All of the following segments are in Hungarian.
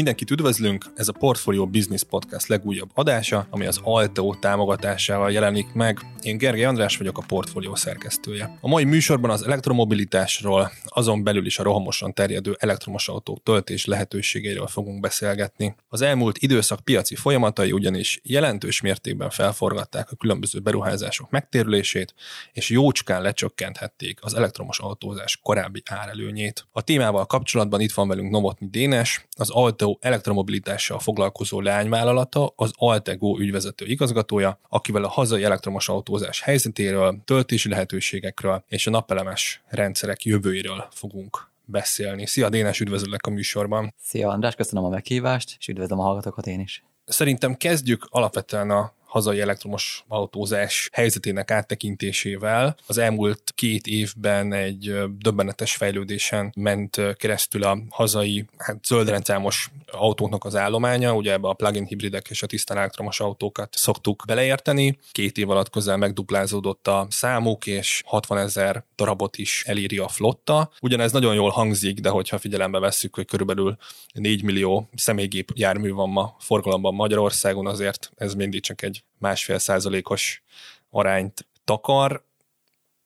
Mindenkit üdvözlünk, ez a Portfolio Business Podcast legújabb adása, ami az Alteo támogatásával jelenik meg. Én Gergely András vagyok, a Portfolio szerkesztője. A mai műsorban az elektromobilitásról, azon belül is a rohamosan terjedő elektromos autók töltés lehetőségeiről fogunk beszélgetni. Az elmúlt időszak piaci folyamatai ugyanis jelentős mértékben felforgatták a különböző beruházások megtérülését, és jócskán lecsökkenthették az elektromos autózás korábbi árelőnyét. A témával kapcsolatban itt van velünk Novotny Dénes, az Alteo elektromobilitással foglalkozó leányvállalata, az Altego ügyvezető igazgatója, akivel a hazai elektromos autózás helyzetéről, töltési lehetőségekről és a napelemes rendszerek jövőiről fogunk beszélni. Szia Dénes, üdvözöllek a műsorban. Szia András, köszönöm a meghívást, és üdvözlöm a hallgatókat én is. Szerintem kezdjük alapvetően a hazai elektromos autózás helyzetének áttekintésével. Az elmúlt két évben egy döbbenetes fejlődésen ment keresztül a hazai hát zöldrendszámos autóknak az állománya, ugye ebbe a plug-in hibridek és a tisztán elektromos autókat szoktuk beleérteni. Két év alatt közel megduplázódott a számuk, és 60 ezer darabot is eléri a flotta. Ugyanez nagyon jól hangzik, de hogyha figyelembe vesszük, hogy körülbelül 4 millió személygép jármű van ma forgalomban Magyarországon, azért ez mindig csak egy másfél százalékos arányt takar.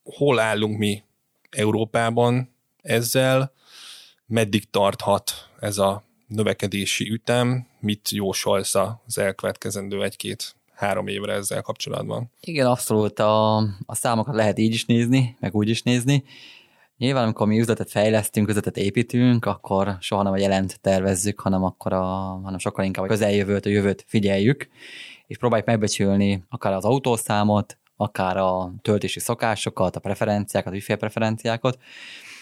Hol állunk mi Európában ezzel? Meddig tarthat ez a növekedési ütem? Mit jósolsz az elkövetkezendő egy-két három évre ezzel kapcsolatban? Igen, abszolút a, a számokat lehet így is nézni, meg úgy is nézni. Nyilván, amikor mi üzletet fejlesztünk, üzletet építünk, akkor soha nem a jelent tervezzük, hanem akkor a, hanem sokkal inkább a közeljövőt, a jövőt figyeljük, és próbáljuk megbecsülni akár az autószámot, akár a töltési szokásokat, a preferenciákat, a wifi preferenciákat,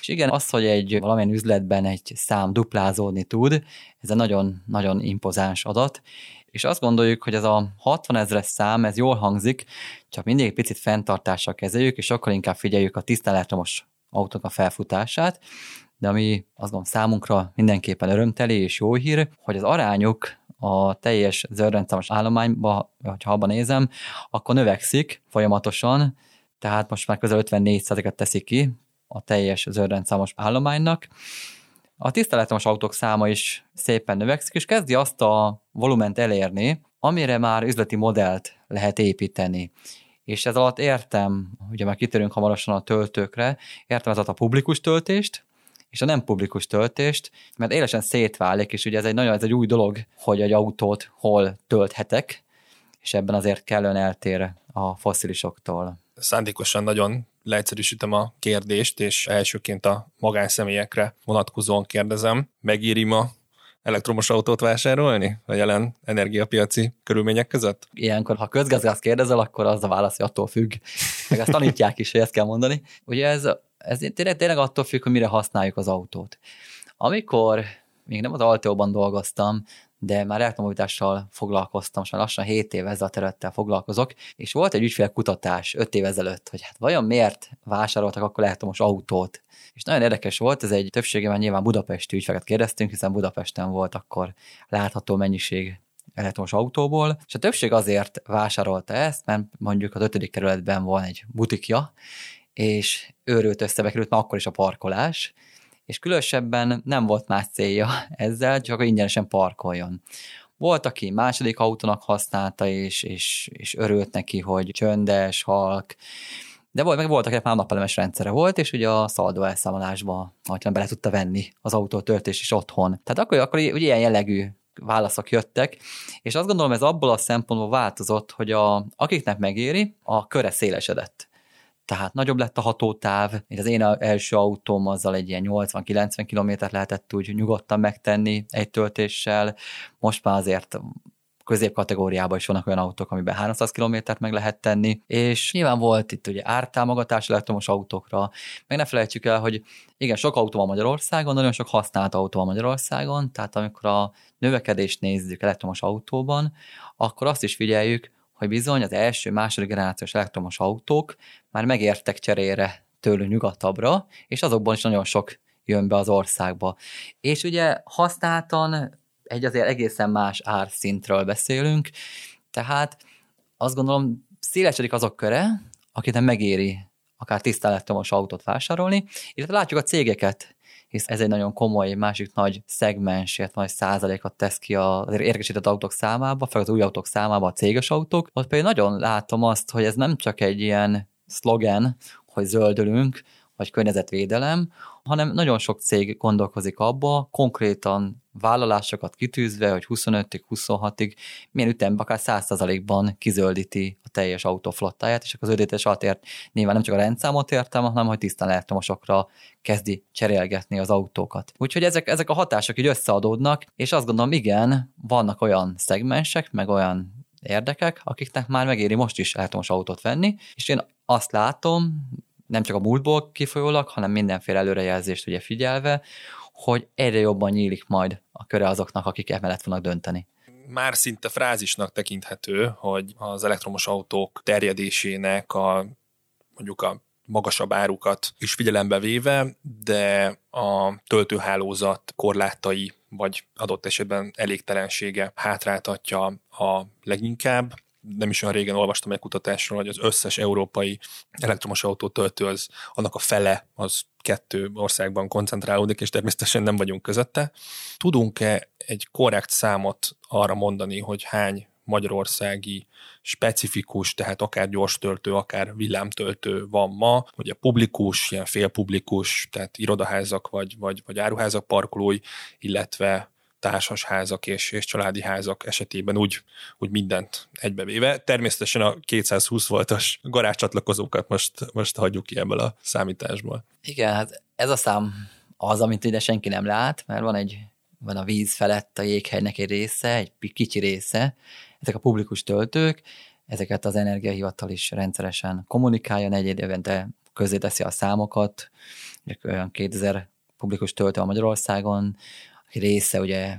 és igen, az, hogy egy valamilyen üzletben egy szám duplázódni tud, ez egy nagyon-nagyon impozáns adat, és azt gondoljuk, hogy ez a 60 ezres szám, ez jól hangzik, csak mindig egy picit fenntartással kezeljük, és sokkal inkább figyeljük a tiszteletromos autók a felfutását, de ami azt gondolom számunkra mindenképpen örömteli és jó hír, hogy az arányok a teljes zöldrendszámos állományba, ha abban nézem, akkor növekszik folyamatosan, tehát most már közel 54%-et teszik ki a teljes zöldrendszámos állománynak. A tiszteletromos autók száma is szépen növekszik, és kezdi azt a volument elérni, amire már üzleti modellt lehet építeni. És ez alatt értem, ugye már kitérünk hamarosan a töltőkre, értem ez a publikus töltést, és a nem publikus töltést, mert élesen szétválik, és ugye ez egy nagyon ez egy új dolog, hogy egy autót hol tölthetek, és ebben azért kellően eltér a fosszilisoktól. Szándékosan nagyon leegyszerűsítem a kérdést, és elsőként a magánszemélyekre vonatkozóan kérdezem. Megéri ma elektromos autót vásárolni a jelen energiapiaci körülmények között? Ilyenkor, ha közgazdász kérdezel, akkor az a válasz, hogy attól függ. Meg ezt tanítják is, hogy ezt kell mondani. Ugye ez ez tényleg, tényleg attól függ, hogy mire használjuk az autót. Amikor még nem az Alteóban dolgoztam, de már elektromobilitással foglalkoztam, most már lassan 7 éve ezzel a területtel foglalkozok, és volt egy ügyfélkutatás 5 év ezelőtt, hogy hát vajon miért vásároltak akkor elektromos autót. És nagyon érdekes volt, ez egy többségében nyilván budapesti ügyfeleket kérdeztünk, hiszen Budapesten volt akkor látható mennyiség elektromos autóból, és a többség azért vásárolta ezt, mert mondjuk az ötödik kerületben van egy butikja, és őrült összebe került már akkor is a parkolás, és különösebben nem volt más célja ezzel, csak hogy ingyenesen parkoljon. Volt, aki második autónak használta, és, és, és örült neki, hogy csöndes, halk, de volt, meg volt, akinek már napelemes rendszere volt, és ugye a szaldó elszámolásba nagyban bele tudta venni az autótöltés is otthon. Tehát akkor, akkor ugye ilyen jellegű válaszok jöttek, és azt gondolom ez abból a szempontból változott, hogy a, akiknek megéri, a köre szélesedett tehát nagyobb lett a hatótáv, mint az én első autóm azzal egy ilyen 80-90 kilométert lehetett úgy nyugodtan megtenni egy töltéssel, most már azért középkategóriában is vannak olyan autók, amiben 300 kilométert meg lehet tenni, és nyilván volt itt ugye ártámogatás elektromos autókra, meg ne felejtsük el, hogy igen, sok autó van Magyarországon, nagyon sok használt autó van Magyarországon, tehát amikor a növekedést nézzük elektromos autóban, akkor azt is figyeljük, hogy bizony az első, második generációs elektromos autók már megértek cserére tőlünk nyugatabbra, és azokban is nagyon sok jön be az országba. És ugye használtan egy azért egészen más árszintről beszélünk, tehát azt gondolom szélesedik azok köre, akit nem megéri akár tisztán elektromos autót vásárolni, illetve látjuk a cégeket, hisz ez egy nagyon komoly, másik nagy szegmens, illetve nagy százalékot tesz ki az érgesített autók számába, főleg az új autók számába, a céges autók. Ott pedig nagyon látom azt, hogy ez nem csak egy ilyen szlogen, hogy zöldülünk, vagy környezetvédelem, hanem nagyon sok cég gondolkozik abba, konkrétan vállalásokat kitűzve, hogy 25-ig, 26-ig milyen ütemben, akár 100%-ban kizöldíti a teljes autóflottáját, és akkor az zöldítés alatt nyilván nem csak a rendszámot értem, hanem hogy tisztán elektromosokra kezdi cserélgetni az autókat. Úgyhogy ezek, ezek a hatások így összeadódnak, és azt gondolom, igen, vannak olyan szegmensek, meg olyan érdekek, akiknek már megéri most is elektromos autót venni, és én azt látom, nem csak a múltból kifolyólag, hanem mindenféle előrejelzést ugye figyelve, hogy egyre jobban nyílik majd a köre azoknak, akik emellett fognak dönteni. Már szinte frázisnak tekinthető, hogy az elektromos autók terjedésének a mondjuk a magasabb árukat is figyelembe véve, de a töltőhálózat korlátai vagy adott esetben elégtelensége hátráltatja a leginkább nem is olyan régen olvastam egy kutatásról, hogy az összes európai elektromos autó töltő, az, annak a fele az kettő országban koncentrálódik, és természetesen nem vagyunk közötte. Tudunk-e egy korrekt számot arra mondani, hogy hány magyarországi specifikus, tehát akár gyors töltő, akár villámtöltő van ma, hogy a publikus, ilyen félpublikus, tehát irodaházak vagy, vagy, vagy áruházak parkolói, illetve társasházak és, és családi házak esetében úgy, úgy mindent egybevéve. Természetesen a 220 voltas garázscsatlakozókat most, most hagyjuk ki ebből a számításból. Igen, hát ez a szám az, amit ide senki nem lát, mert van egy van a víz felett a jéghegynek egy része, egy kicsi része, ezek a publikus töltők, ezeket az energiahivatal is rendszeresen kommunikálja, negyed évente közé a számokat, olyan 2000 publikus töltő a Magyarországon, része ugye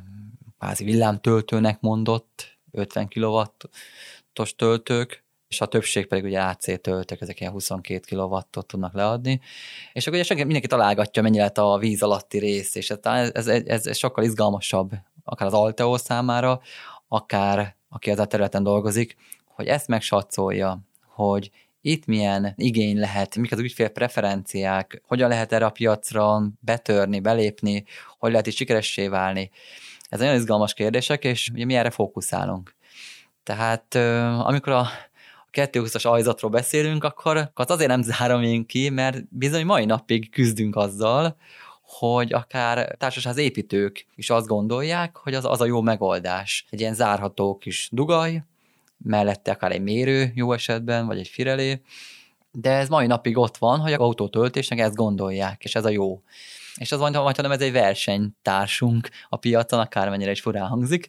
kvázi villámtöltőnek mondott, 50 kW-os töltők, és a többség pedig ugye AC töltők, ezek ilyen 22 kW-ot tudnak leadni, és akkor ugye senki, mindenki találgatja, mennyi lehet a víz alatti rész, és ez, ez, ez, ez sokkal izgalmasabb, akár az Alteo számára, akár aki ezen a területen dolgozik, hogy ezt megsatszolja, hogy itt milyen igény lehet, mik az ügyfél preferenciák, hogyan lehet erre a piacra betörni, belépni, hogy lehet is sikeressé válni. Ez nagyon izgalmas kérdések, és ugye mi erre fókuszálunk. Tehát amikor a 220-as ajzatról beszélünk, akkor azt azért nem zárom én ki, mert bizony mai napig küzdünk azzal, hogy akár társaság építők is azt gondolják, hogy az, az a jó megoldás. Egy ilyen zárható kis dugaj, mellette akár egy mérő jó esetben, vagy egy firelé, de ez mai napig ott van, hogy a autótöltésnek ezt gondolják, és ez a jó. És az majd hanem ez egy versenytársunk a piacon, akármennyire is furán hangzik,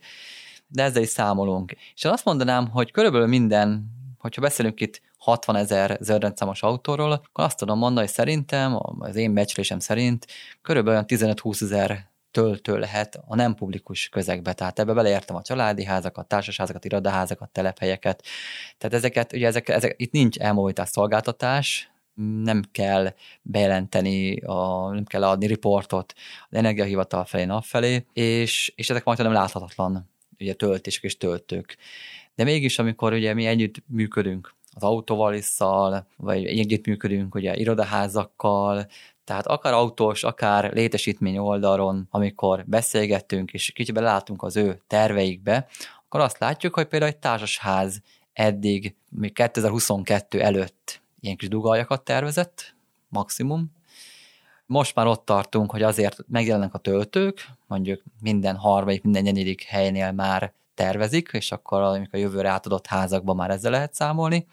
de ezzel is számolunk. És én azt mondanám, hogy körülbelül minden, hogyha beszélünk itt 60 ezer zöldrendszámos autóról, akkor azt tudom mondani, hogy szerintem, az én becslésem szerint körülbelül 15-20 ezer töltő lehet a nem publikus közegbe. Tehát ebbe beleértem a családi házakat, társasházakat, irodaházakat, telephelyeket. Tehát ezeket, ugye ezek, ezek itt nincs elmobilitás szolgáltatás, nem kell bejelenteni, a, nem kell adni riportot az energiahivatal felé, nap felé, és, és ezek majd nem láthatatlan ugye töltések és töltők. De mégis, amikor ugye mi együtt működünk az autóvalisszal, vagy együtt működünk ugye irodaházakkal, tehát akár autós, akár létesítmény oldalon, amikor beszélgettünk, és kicsit látunk az ő terveikbe, akkor azt látjuk, hogy például egy társasház eddig, még 2022 előtt ilyen kis dugaljakat tervezett, maximum. Most már ott tartunk, hogy azért megjelennek a töltők, mondjuk minden harmadik, minden negyedik helynél már tervezik, és akkor amikor a jövőre átadott házakban már ezzel lehet számolni.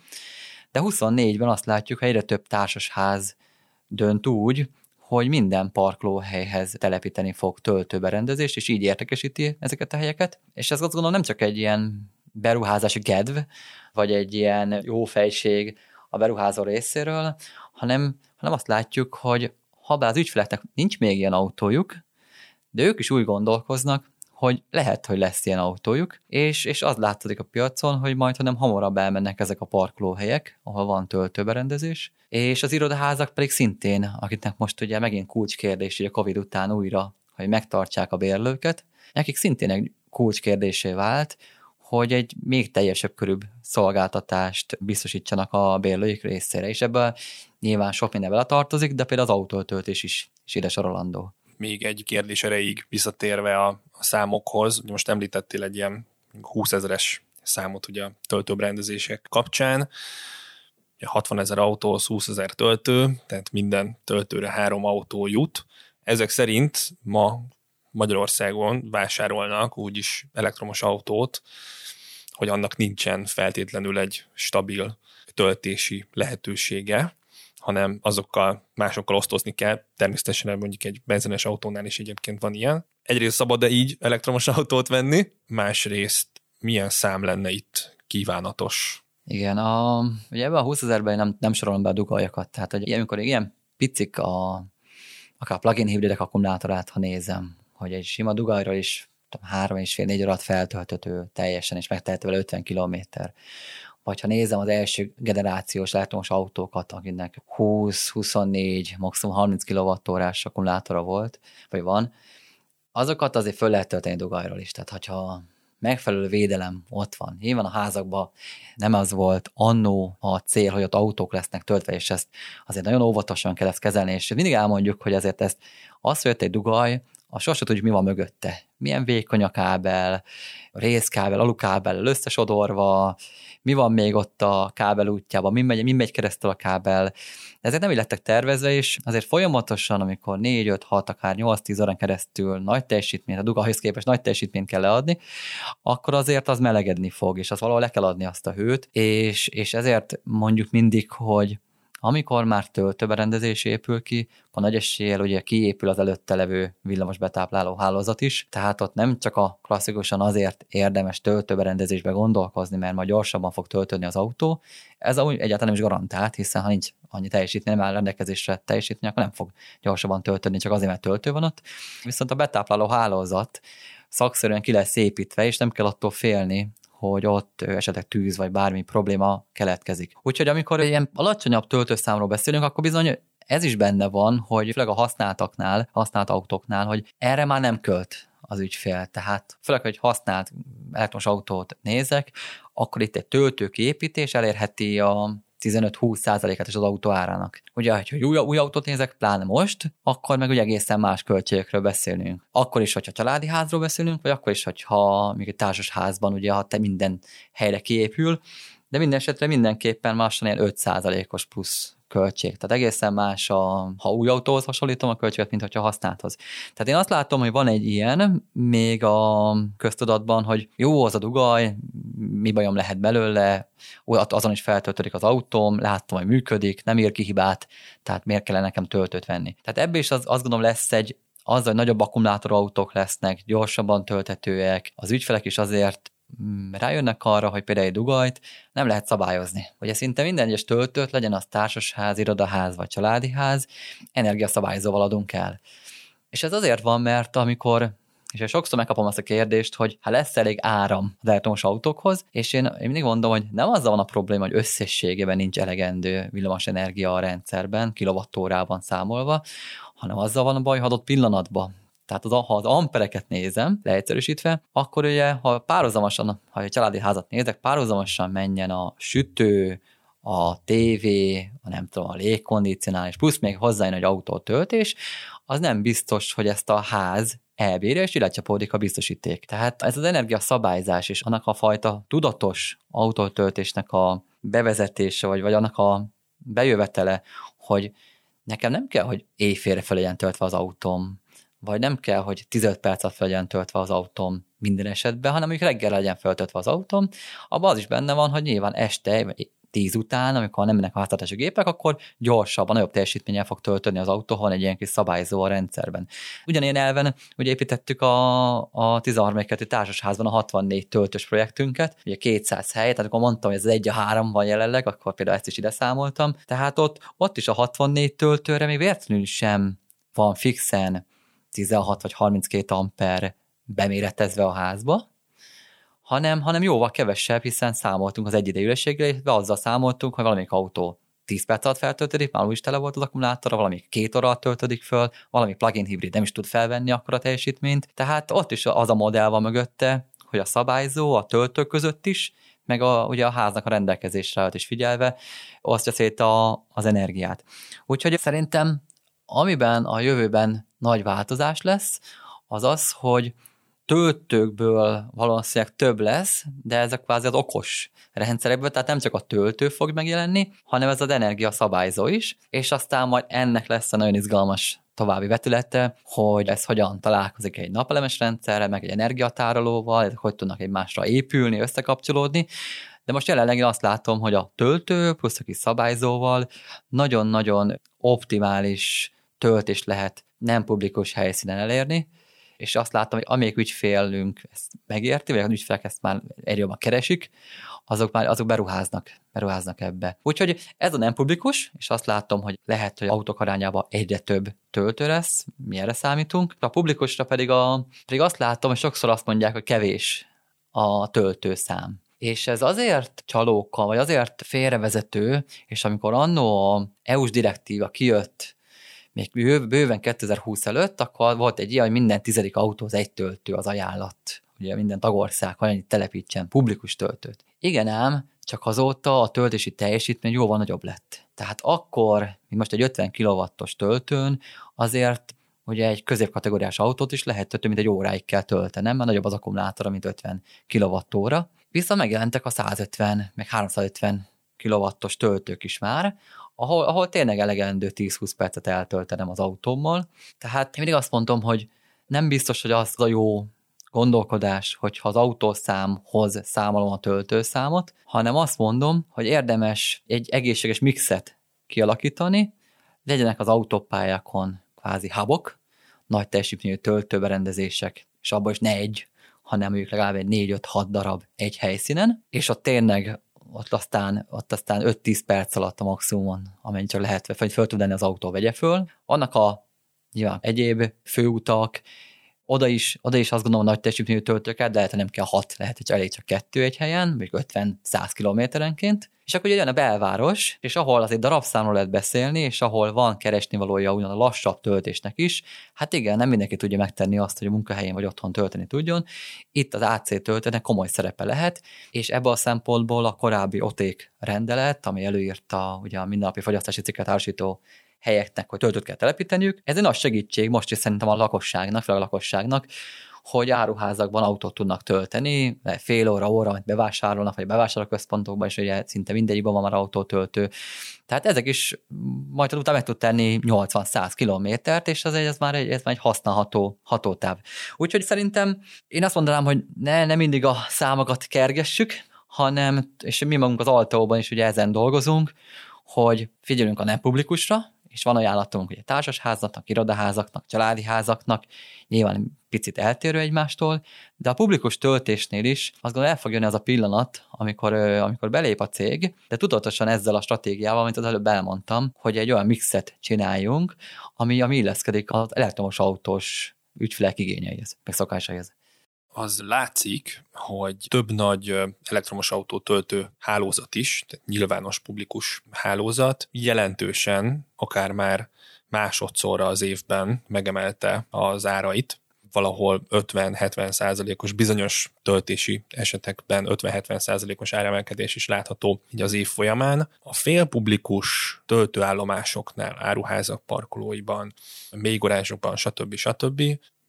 De 24-ben azt látjuk, hogy egyre több társasház dönt úgy, hogy minden parkolóhelyhez telepíteni fog töltőberendezést, és így értekesíti ezeket a helyeket. És ez azt gondolom nem csak egy ilyen beruházási kedv, vagy egy ilyen jó fejség a beruházó részéről, hanem, hanem azt látjuk, hogy ha bár az ügyfeleknek nincs még ilyen autójuk, de ők is úgy gondolkoznak, hogy lehet, hogy lesz ilyen autójuk, és, és az látszik a piacon, hogy majd, hanem hamarabb elmennek ezek a parkolóhelyek, ahol van töltőberendezés, és az irodaházak pedig szintén, akiknek most ugye megint kulcskérdés, ugye a Covid után újra, hogy megtartsák a bérlőket, nekik szintén egy kulcskérdésé vált, hogy egy még teljesebb körűbb szolgáltatást biztosítsanak a bérlőik részére, és ebből nyilván sok minden tartozik, de például az autótöltés is, is ide sorolandó. Még egy kérdés erejéig visszatérve a, a számokhoz, most említettél egy ilyen 20 ezeres számot ugye a töltőbrendezések kapcsán, 60 ezer autó, 20 ezer töltő, tehát minden töltőre három autó jut. Ezek szerint ma Magyarországon vásárolnak úgyis elektromos autót, hogy annak nincsen feltétlenül egy stabil töltési lehetősége, hanem azokkal másokkal osztozni kell. Természetesen mondjuk egy benzines autónál is egyébként van ilyen. Egyrészt szabad-e így elektromos autót venni, másrészt milyen szám lenne itt kívánatos? Igen, a, ugye ebben a 20 ezerben nem, nem sorolom be a dugaljakat, tehát hogy amikor ilyen picik a, akár plug-in hibridek akkumulátorát, ha nézem, hogy egy sima dugajról is három és fél négy alatt feltölthető teljesen, és megtehető vele 50 km. Vagy ha nézem az első generációs elektromos autókat, akinek 20-24, maximum 30 kWh akkumulátora volt, vagy van, azokat azért föl lehet tölteni dugajról is. Tehát, hogyha megfelelő védelem ott van. Nyilván a házakban nem az volt annó a cél, hogy ott autók lesznek töltve, és ezt azért nagyon óvatosan kell ezt kezelni, és mindig elmondjuk, hogy azért ezt az, hogy egy dugaj, a sose tudjuk, mi van mögötte. Milyen vékony a kábel, részkábel, alukábel összesodorva, mi van még ott a kábel útjában, mi megy, mi megy keresztül a kábel. Ezek nem így lettek tervezve, és azért folyamatosan, amikor 4, 5, 6, akár 8-10 órán keresztül nagy teljesítményt, a dugahhoz képest nagy teljesítményt kell leadni, akkor azért az melegedni fog, és az valahol le kell adni azt a hőt, és, és ezért mondjuk mindig, hogy amikor már töltőberendezés épül ki, a nagy eséllyel ugye kiépül az előtte levő villamos betápláló hálózat is, tehát ott nem csak a klasszikusan azért érdemes töltőberendezésbe gondolkozni, mert majd gyorsabban fog töltődni az autó, ez úgy egyáltalán nem is garantált, hiszen ha nincs annyi teljesítmény, nem áll rendelkezésre teljesítmény, akkor nem fog gyorsabban töltődni, csak azért, mert töltő van ott. Viszont a betápláló hálózat szakszerűen ki lesz építve, és nem kell attól félni, hogy ott esetleg tűz vagy bármi probléma keletkezik. Úgyhogy amikor ilyen alacsonyabb töltőszámról beszélünk, akkor bizony ez is benne van, hogy főleg a használtaknál, használt autóknál, hogy erre már nem költ az ügyfél. Tehát főleg, hogy használt elektromos autót nézek, akkor itt egy töltőképítés elérheti a 15-20 százalékát is az autó árának. Ugye, ha új, új autót nézek, pláne most, akkor meg ugye egészen más költségekről beszélünk. Akkor is, hogyha családi házról beszélünk, vagy akkor is, hogyha még egy társas házban, ugye, ha te minden helyre kiépül, de minden esetre mindenképpen máson ilyen 5 százalékos plusz költség. Tehát egészen más, a, ha új autóhoz hasonlítom a költséget, mint hogyha használthoz. Tehát én azt látom, hogy van egy ilyen, még a köztudatban, hogy jó az a dugaj, mi bajom lehet belőle, azon is feltöltődik az autóm, látom, hogy működik, nem ír ki hibát, tehát miért kellene nekem töltőt venni. Tehát ebből is az, azt gondolom lesz egy az, hogy nagyobb akkumulátorautók lesznek, gyorsabban tölthetőek, az ügyfelek is azért rájönnek arra, hogy például egy dugajt nem lehet szabályozni. Ugye szinte minden egyes töltőt, legyen az társasház, irodaház vagy családi ház, energiaszabályzóval adunk el. És ez azért van, mert amikor és sokszor megkapom azt a kérdést, hogy ha lesz elég áram az elektromos autókhoz, és én, én mindig mondom, hogy nem azzal van a probléma, hogy összességében nincs elegendő villamos energia a rendszerben, kilovattórában számolva, hanem azzal van a baj, ha adott pillanatban tehát az, ha az ampereket nézem, leegyszerűsítve, akkor ugye, ha párhuzamosan, ha egy családi házat nézek, párhuzamosan menjen a sütő, a tévé, a nem tudom, a légkondicionálás, plusz még hozzájön egy autótöltés, az nem biztos, hogy ezt a ház elbírja, és lecsapódik a biztosíték. Tehát ez az energiaszabályzás és annak a fajta tudatos autótöltésnek a bevezetése, vagy, vagy annak a bejövetele, hogy nekem nem kell, hogy éjfélre fel legyen töltve az autóm, vagy nem kell, hogy 15 percet legyen töltve az autóm minden esetben, hanem mondjuk reggel legyen feltöltve az autóm, abban az is benne van, hogy nyilván este, tíz után, amikor nem mennek a háztartási gépek, akkor gyorsabban, nagyobb teljesítménnyel fog tölteni az autó, ha van egy ilyen kis szabályzó a rendszerben. Ugyanilyen elven ugye építettük a, a 13. kerti társasházban a 64 töltős projektünket, ugye 200 hely, tehát akkor mondtam, hogy ez egy a három van jelenleg, akkor például ezt is ide számoltam. Tehát ott, ott is a 64 töltőre még véletlenül sem van fixen 16 vagy 32 amper beméretezve a házba, hanem, hanem jóval kevesebb, hiszen számoltunk az egyidejűleséggel, illetve azzal számoltunk, hogy valamelyik autó 10 perc alatt feltöltődik, már is tele volt az akkumulátora, valami két óra alatt töltődik föl, valami plug-in hibrid nem is tud felvenni akkor a teljesítményt, tehát ott is az a modell van mögötte, hogy a szabályzó a töltő között is, meg a, ugye a háznak a rendelkezésre is figyelve osztja szét a, az energiát. Úgyhogy szerintem amiben a jövőben nagy változás lesz, az az, hogy töltőkből valószínűleg több lesz, de ezek kvázi az okos rendszerekből, tehát nem csak a töltő fog megjelenni, hanem ez az energia szabályzó is, és aztán majd ennek lesz a nagyon izgalmas további vetülete, hogy ez hogyan találkozik egy napelemes rendszerre, meg egy energiatárolóval, ezek hogy tudnak egymásra épülni, összekapcsolódni, de most jelenleg én azt látom, hogy a töltő plusz a kis szabályzóval nagyon-nagyon optimális töltést lehet nem publikus helyszínen elérni, és azt láttam, hogy amelyik ügyfélünk ezt megérti, vagy az ügyfelek ezt már egyre jobban keresik, azok már azok beruháznak, beruháznak ebbe. Úgyhogy ez a nem publikus, és azt látom, hogy lehet, hogy autók arányában egyre több töltő lesz, mi erre számítunk. A publikusra pedig, a, pedig azt látom, hogy sokszor azt mondják, hogy kevés a töltőszám. És ez azért csalóka, vagy azért félrevezető, és amikor annó a EU-s direktíva kijött, még bőven 2020 előtt, akkor volt egy ilyen, hogy minden tizedik autóz egy töltő az ajánlat. Ugye minden tagország annyit telepítsen publikus töltőt. Igen ám, csak azóta a töltési teljesítmény jóval nagyobb lett. Tehát akkor, mint most egy 50 kW-os töltőn, azért ugye egy középkategóriás autót is lehet több mint egy óráig kell töltenem, mert nagyobb az akkumulátora, mint 50 kWh. Viszont megjelentek a 150, meg 350 kW-os töltők is már, ahol, ahol tényleg elegendő 10-20 percet eltöltenem az autómmal. Tehát mindig azt mondom, hogy nem biztos, hogy az a jó gondolkodás, hogyha az autószámhoz számolom a töltőszámot, hanem azt mondom, hogy érdemes egy egészséges mixet kialakítani, legyenek az autópályákon kvázi habok, nagy teljesítményű töltőberendezések, és abban is ne egy, hanem mondjuk legalább egy 4-5-6 darab egy helyszínen, és ott tényleg ott aztán, ott aztán 5-10 perc alatt a maximumon, amennyi csak lehet, vagy föl tud az autó, vegye föl. Annak a nyilván egyéb főutak, oda is, oda is azt gondolom, nagy teljesítményű töltőket, de lehet, hogy nem kell hat, lehet, hogy elég csak kettő egy helyen, vagy 50-100 kilométerenként. És akkor ugye jön a belváros, és ahol azért darabszámról lehet beszélni, és ahol van keresni valója ugyan a lassabb töltésnek is, hát igen, nem mindenki tudja megtenni azt, hogy a munkahelyén vagy otthon tölteni tudjon. Itt az AC töltőnek komoly szerepe lehet, és ebből a szempontból a korábbi OTÉK rendelet, ami előírta ugye a mindennapi fogyasztási cikket árusító helyeknek, hogy töltőt kell telepíteniük. Ez egy nagy segítség most is szerintem a lakosságnak, főleg a lakosságnak, hogy áruházakban autót tudnak tölteni, fél óra, óra, amit bevásárolnak, vagy bevásárlóközpontokban, és ugye szinte mindegyikben van már autótöltő. Tehát ezek is majd utána meg tud tenni 80-100 kilométert, és ez, ez, már egy, ez már egy használható hatótáv. Úgyhogy szerintem én azt mondanám, hogy ne, ne mindig a számokat kergessük, hanem, és mi magunk az Altóban is ugye ezen dolgozunk, hogy figyelünk a nem publikusra, és van ajánlatunk ugye társasházaknak, irodaházaknak, családi házaknak, nyilván picit eltérő egymástól, de a publikus töltésnél is azt gondolom el fog jönni az a pillanat, amikor, amikor belép a cég, de tudatosan ezzel a stratégiával, amit az előbb elmondtam, hogy egy olyan mixet csináljunk, ami, ami illeszkedik az elektromos autós ügyfelek igényeihez, meg szokásaihez az látszik, hogy több nagy elektromos autó töltő hálózat is, tehát nyilvános publikus hálózat jelentősen, akár már másodszorra az évben megemelte az árait, valahol 50-70 százalékos bizonyos töltési esetekben 50-70 százalékos áremelkedés is látható így az év folyamán. A félpublikus töltőállomásoknál, áruházak parkolóiban, mélygarázsokban, stb. stb.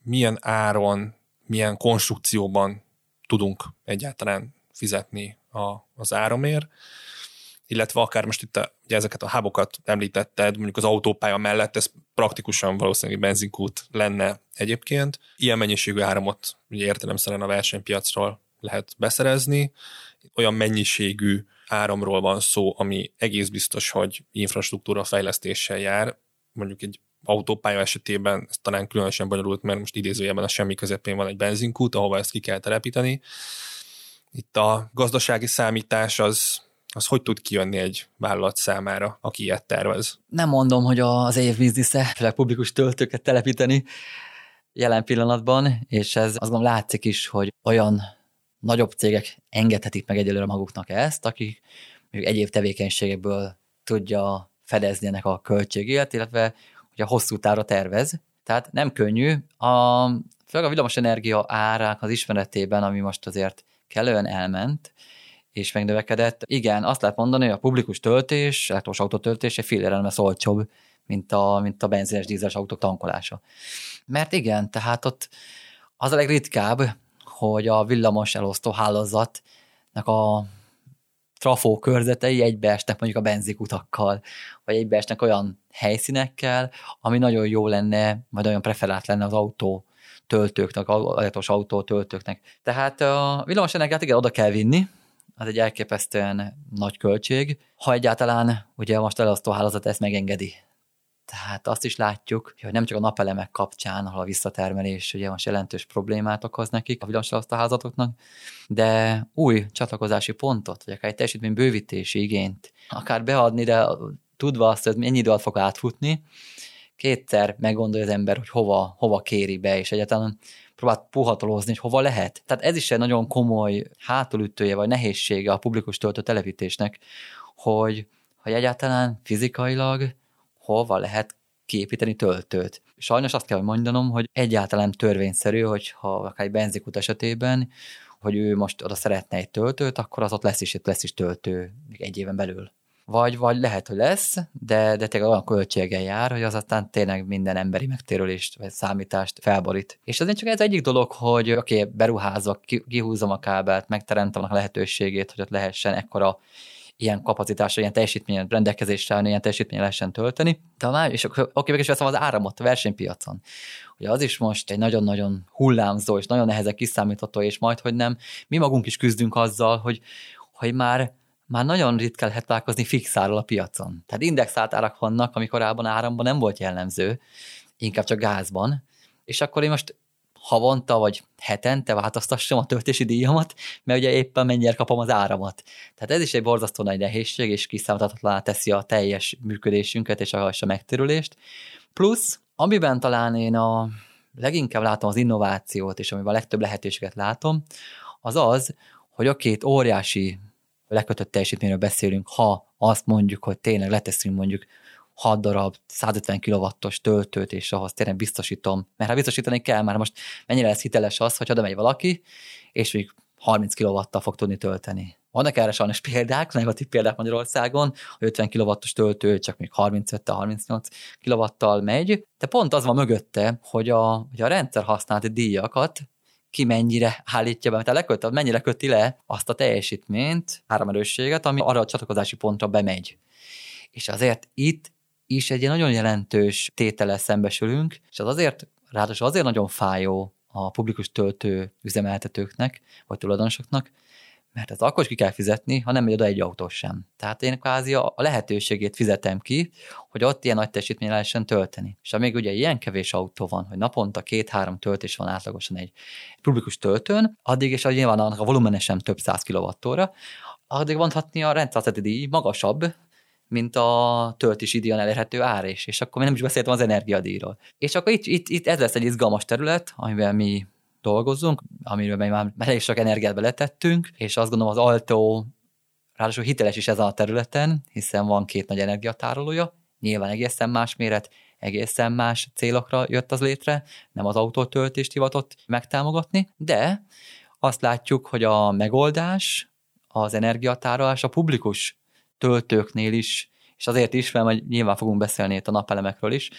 milyen áron milyen konstrukcióban tudunk egyáltalán fizetni a, az áramért, illetve akár most itt a, ugye ezeket a hábokat említetted, mondjuk az autópálya mellett, ez praktikusan valószínűleg benzinkút lenne egyébként. Ilyen mennyiségű áramot ugye értelemszerűen a versenypiacról lehet beszerezni, olyan mennyiségű áramról van szó, ami egész biztos, hogy infrastruktúra fejlesztéssel jár, mondjuk egy autópálya esetében ez talán különösen bonyolult, mert most idézőjelben a semmi közepén van egy benzinkút, ahova ezt ki kell telepíteni. Itt a gazdasági számítás az, az hogy tud kijönni egy vállalat számára, aki ilyet tervez? Nem mondom, hogy az év biznisze, főleg publikus töltőket telepíteni jelen pillanatban, és ez azt gondolom látszik is, hogy olyan nagyobb cégek engedhetik meg egyelőre maguknak ezt, akik egyéb tevékenységekből tudja fedezni ennek a költségét, illetve hogy a hosszú távra tervez, Tehát nem könnyű. A, főleg a villamosenergia árák az ismeretében, ami most azért kellően elment, és megnövekedett. Igen, azt lehet mondani, hogy a publikus töltés, elektromos autótöltés egy fél olcsóbb, mint a, mint a benzines dízeles autók tankolása. Mert igen, tehát ott az a legritkább, hogy a villamos elosztó hálózatnak a trafó körzetei egybeesnek mondjuk a benzikutakkal, vagy egybeesnek olyan helyszínekkel, ami nagyon jó lenne, vagy nagyon preferált lenne az autó töltőknek, elektromos autó töltőknek. Tehát a villamos energiát igen, oda kell vinni, az egy elképesztően nagy költség, ha egyáltalán ugye most elosztó hálózat ezt megengedi. Tehát azt is látjuk, hogy nem csak a napelemek kapcsán, ahol a visszatermelés ugye most jelentős problémát okoz nekik, a házatoknak, de új csatlakozási pontot, vagy akár egy teljesítmény bővítési igényt akár beadni, de tudva azt, hogy mennyi idő alatt fog átfutni, kétszer meggondolja az ember, hogy hova, hova kéri be, és egyáltalán próbált puhatolózni, hogy hova lehet. Tehát ez is egy nagyon komoly hátulütője, vagy nehézsége a publikus töltő telepítésnek, hogy, hogy egyáltalán fizikailag hova lehet kiépíteni töltőt. Sajnos azt kell, mondanom, hogy egyáltalán törvényszerű, hogy ha akár egy benzikút esetében, hogy ő most oda szeretne egy töltőt, akkor az ott lesz is, lesz is töltő egy éven belül. Vagy, vagy lehet, hogy lesz, de, de tényleg olyan költséggel jár, hogy az aztán tényleg minden emberi megtérülést vagy számítást felborít. És azért csak ez egyik dolog, hogy oké, okay, beruházok, kihúzom a kábelt, megteremtem a lehetőségét, hogy ott lehessen ekkora ilyen kapacitásra, ilyen teljesítményen rendelkezésre ilyen teljesítményen lehessen tölteni. De már, és oké, okay, is veszem az áramot a versenypiacon. Ugye az is most egy nagyon-nagyon hullámzó és nagyon nehezen kiszámítható, és majd, hogy nem, mi magunk is küzdünk azzal, hogy, hogy már már nagyon ritkán lehet találkozni fixáról a piacon. Tehát indexált árak vannak, ami korábban áramban nem volt jellemző, inkább csak gázban, és akkor én most havonta vagy hetente változtassam a töltési díjamat, mert ugye éppen mennyire kapom az áramot. Tehát ez is egy borzasztó nagy nehézség, és kiszámíthatatlaná teszi a teljes működésünket és a, a megtérülést. Plusz, amiben talán én a leginkább látom az innovációt, és amiben a legtöbb lehetőséget látom, az az, hogy a két óriási lekötött teljesítményről beszélünk, ha azt mondjuk, hogy tényleg leteszünk mondjuk 6 darab 150 kW-os töltőt, és ahhoz tényleg biztosítom, mert ha biztosítani kell, már most mennyire lesz hiteles az, hogy oda megy valaki, és még 30 kW-tal fog tudni tölteni. Vannak erre sajnos példák, negatív példák Magyarországon, hogy 50 kW-os töltő csak még 35-38 kW-tal megy, de pont az van mögötte, hogy a, hogy a rendszer használati díjakat ki mennyire állítja be, tehát leköt, mennyire köti le azt a teljesítményt, áramerősséget, ami arra a csatlakozási pontra bemegy. És azért itt is egy nagyon jelentős tétele szembesülünk, és az azért, ráadásul azért nagyon fájó a publikus töltő üzemeltetőknek, vagy tulajdonosoknak, mert ez akkor is ki kell fizetni, ha nem megy oda egy autó sem. Tehát én kvázi a lehetőségét fizetem ki, hogy ott ilyen nagy teljesítmény lehessen tölteni. És amíg ugye ilyen kevés autó van, hogy naponta két-három töltés van átlagosan egy publikus töltőn, addig és nyilván annak a volumene sem több száz kilovattóra, addig mondhatni a rendszerzeti díj magasabb, mint a töltési díjon elérhető ár is, és akkor még nem is beszéltem az energiadíjról. És akkor itt, itt, itt ez lesz egy izgalmas terület, amivel mi dolgozzunk, amiről már elég sok energiát beletettünk, és azt gondolom az Alto ráadásul hiteles is ezen a területen, hiszen van két nagy energiatárolója, nyilván egészen más méret, egészen más célokra jött az létre, nem az autótöltést hivatott megtámogatni, de azt látjuk, hogy a megoldás, az energiatárolás a publikus töltőknél is, és azért is, mert nyilván fogunk beszélni itt a napelemekről is,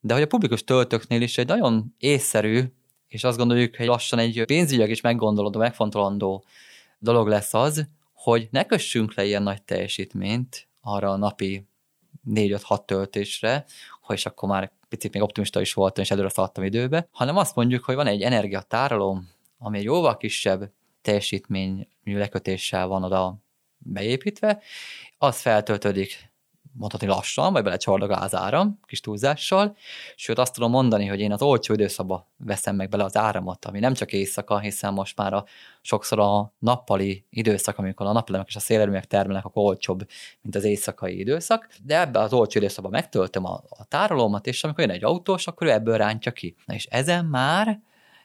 de hogy a publikus töltőknél is egy nagyon észszerű és azt gondoljuk, hogy lassan egy pénzügyek is meggondolódó, megfontolandó dolog lesz az, hogy ne kössünk le ilyen nagy teljesítményt arra a napi 4-5-6 töltésre, és akkor már picit még optimista is voltam, és előre szaladtam időbe, hanem azt mondjuk, hogy van egy energiatároló, ami egy jóval kisebb teljesítményű lekötéssel van oda beépítve, az feltöltődik mondhatni lassan, vagy belecsordog az áram, kis túlzással, sőt azt tudom mondani, hogy én az olcsó időszakba veszem meg bele az áramot, ami nem csak éjszaka, hiszen most már a, sokszor a nappali időszak, amikor a napelemek és a szélerőművek termelnek, akkor olcsóbb, mint az éjszakai időszak, de ebbe az olcsó időszakban megtöltöm a, a tárolómat, és amikor jön egy autós, akkor ő ebből rántja ki. Na és ezen már,